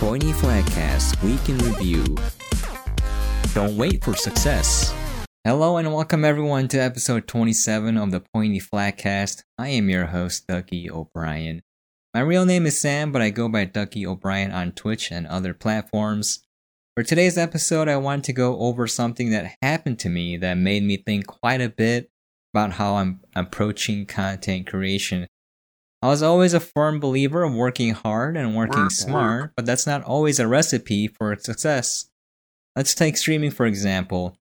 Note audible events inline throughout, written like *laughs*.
Pointy Flat Cast Week in Review. Don't wait for success. Hello and welcome everyone to episode 27 of the Pointy Flat Cast. I am your host, Ducky O'Brien. My real name is Sam, but I go by Ducky O'Brien on Twitch and other platforms. For today's episode, I want to go over something that happened to me that made me think quite a bit about how I'm approaching content creation. I was always a firm believer of working hard and working smart, but that's not always a recipe for success. Let's take streaming for example.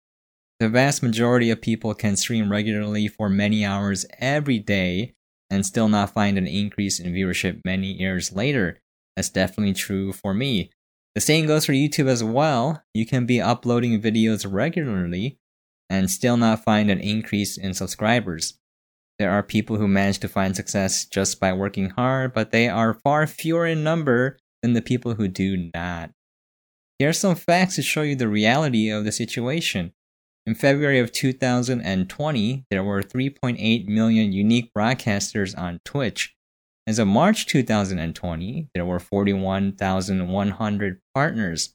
The vast majority of people can stream regularly for many hours every day and still not find an increase in viewership many years later. That's definitely true for me. The same goes for YouTube as well. You can be uploading videos regularly and still not find an increase in subscribers. There are people who manage to find success just by working hard, but they are far fewer in number than the people who do not. Here are some facts to show you the reality of the situation. In February of 2020, there were 3.8 million unique broadcasters on Twitch, as of March 2020, there were 41,100 partners.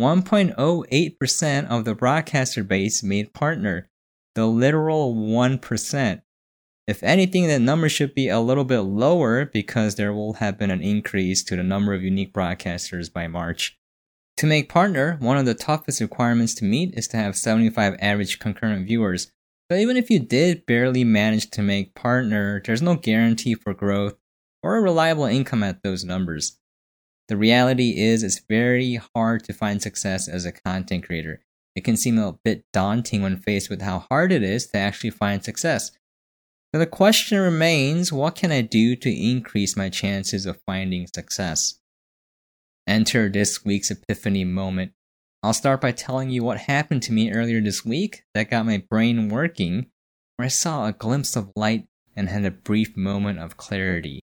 1.08% of the broadcaster base made partner, the literal 1%. If anything, the number should be a little bit lower because there will have been an increase to the number of unique broadcasters by March. To make partner, one of the toughest requirements to meet is to have 75 average concurrent viewers. So even if you did barely manage to make partner, there's no guarantee for growth or a reliable income at those numbers. The reality is, it's very hard to find success as a content creator. It can seem a bit daunting when faced with how hard it is to actually find success. So the question remains what can I do to increase my chances of finding success? Enter this week's epiphany moment. I'll start by telling you what happened to me earlier this week that got my brain working, where I saw a glimpse of light and had a brief moment of clarity.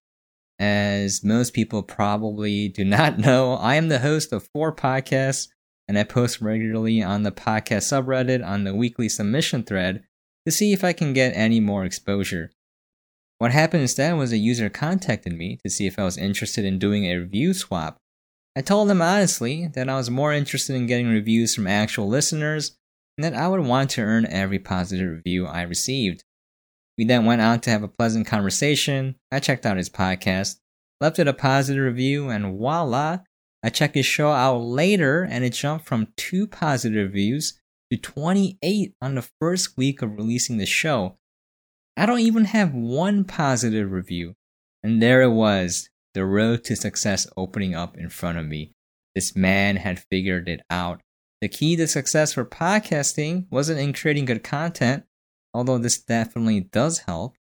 As most people probably do not *laughs* know, I am the host of four podcasts and I post regularly on the podcast subreddit on the weekly submission thread to see if I can get any more exposure. What happened instead was a user contacted me to see if I was interested in doing a review swap. I told them honestly that I was more interested in getting reviews from actual listeners and that I would want to earn every positive review I received. We then went out to have a pleasant conversation. I checked out his podcast, left it a positive review, and voila, I checked his show out later and it jumped from two positive reviews to 28 on the first week of releasing the show. I don't even have one positive review. And there it was, the road to success opening up in front of me. This man had figured it out. The key to success for podcasting wasn't in creating good content, although this definitely does help.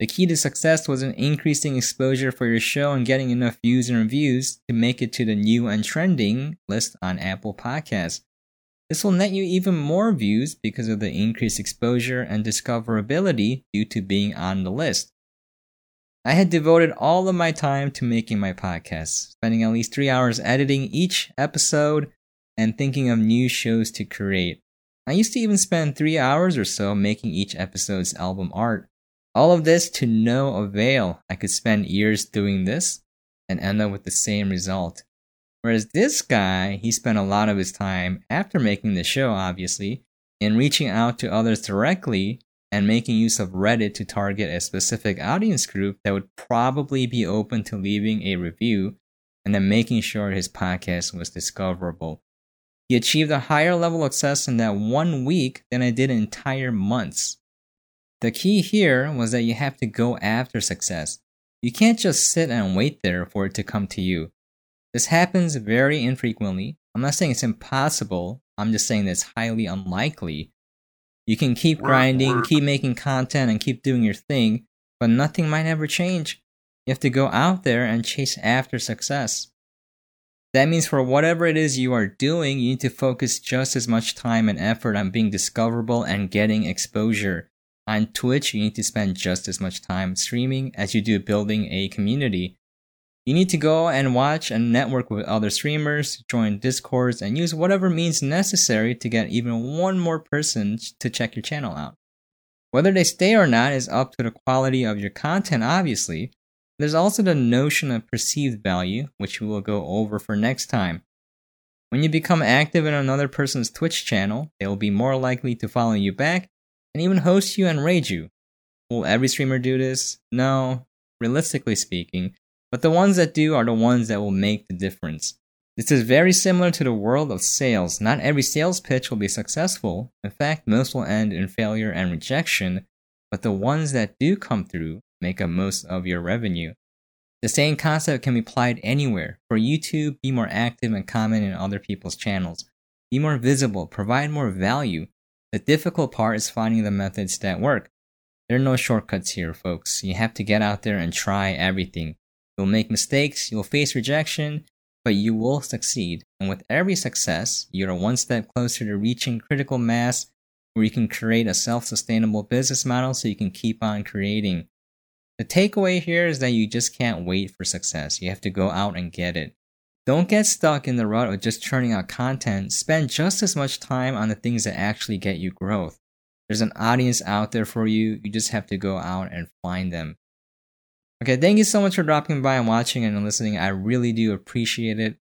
The key to success was in increasing exposure for your show and getting enough views and reviews to make it to the new and trending list on Apple Podcasts. This will net you even more views because of the increased exposure and discoverability due to being on the list. I had devoted all of my time to making my podcast, spending at least three hours editing each episode and thinking of new shows to create. I used to even spend three hours or so making each episode's album art. All of this to no avail. I could spend years doing this and end up with the same result. Whereas this guy, he spent a lot of his time after making the show, obviously, in reaching out to others directly and making use of Reddit to target a specific audience group that would probably be open to leaving a review and then making sure his podcast was discoverable. He achieved a higher level of success in that one week than I did entire months. The key here was that you have to go after success. You can't just sit and wait there for it to come to you. This happens very infrequently. I'm not saying it's impossible, I'm just saying it's highly unlikely. You can keep grinding, keep making content, and keep doing your thing, but nothing might ever change. You have to go out there and chase after success. That means for whatever it is you are doing, you need to focus just as much time and effort on being discoverable and getting exposure. On Twitch, you need to spend just as much time streaming as you do building a community. You need to go and watch and network with other streamers, join discords, and use whatever means necessary to get even one more person to check your channel out. Whether they stay or not is up to the quality of your content, obviously, There's also the notion of perceived value, which we will go over for next time. When you become active in another person's Twitch channel, they will be more likely to follow you back and even host you and raid you. Will every streamer do this? No, realistically speaking, but the ones that do are the ones that will make the difference. This is very similar to the world of sales. Not every sales pitch will be successful. In fact, most will end in failure and rejection, but the ones that do come through make up most of your revenue. The same concept can be applied anywhere. For YouTube, be more active and comment in other people's channels. Be more visible, provide more value. The difficult part is finding the methods that work. There are no shortcuts here, folks. You have to get out there and try everything. You'll make mistakes, you'll face rejection, but you will succeed. And with every success, you're one step closer to reaching critical mass where you can create a self sustainable business model so you can keep on creating. The takeaway here is that you just can't wait for success. You have to go out and get it. Don't get stuck in the rut of just churning out content. Spend just as much time on the things that actually get you growth. There's an audience out there for you. You just have to go out and find them. Okay, thank you so much for dropping by and watching and listening. I really do appreciate it.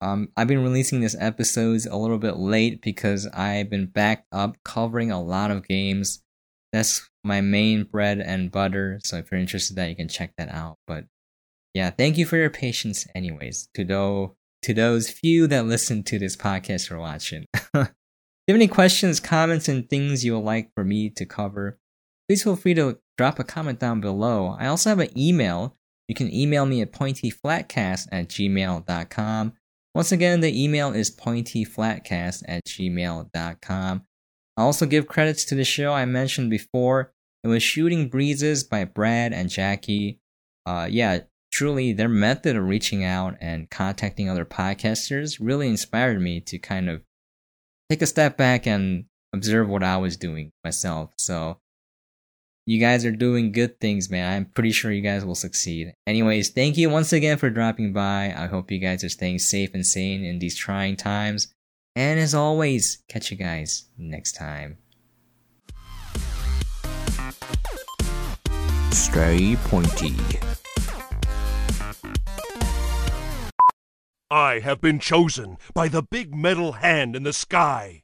Um, I've been releasing these episodes a little bit late because I've been backed up covering a lot of games. That's my main bread and butter. So if you're interested in that, you can check that out. But yeah, thank you for your patience, anyways. To those to those few that listen to this podcast or watching. If *laughs* you have any questions, comments, and things you would like for me to cover, please feel free to drop a comment down below. I also have an email. You can email me at pointyflatcast at gmail.com. Once again, the email is pointyflatcast at gmail.com. I also give credits to the show I mentioned before. It was Shooting Breezes by Brad and Jackie. Uh, yeah, truly, their method of reaching out and contacting other podcasters really inspired me to kind of take a step back and observe what I was doing myself. So, you guys are doing good things, man. I'm pretty sure you guys will succeed. Anyways, thank you once again for dropping by. I hope you guys are staying safe and sane in these trying times. And as always, catch you guys next time. Stay pointy. I have been chosen by the big metal hand in the sky.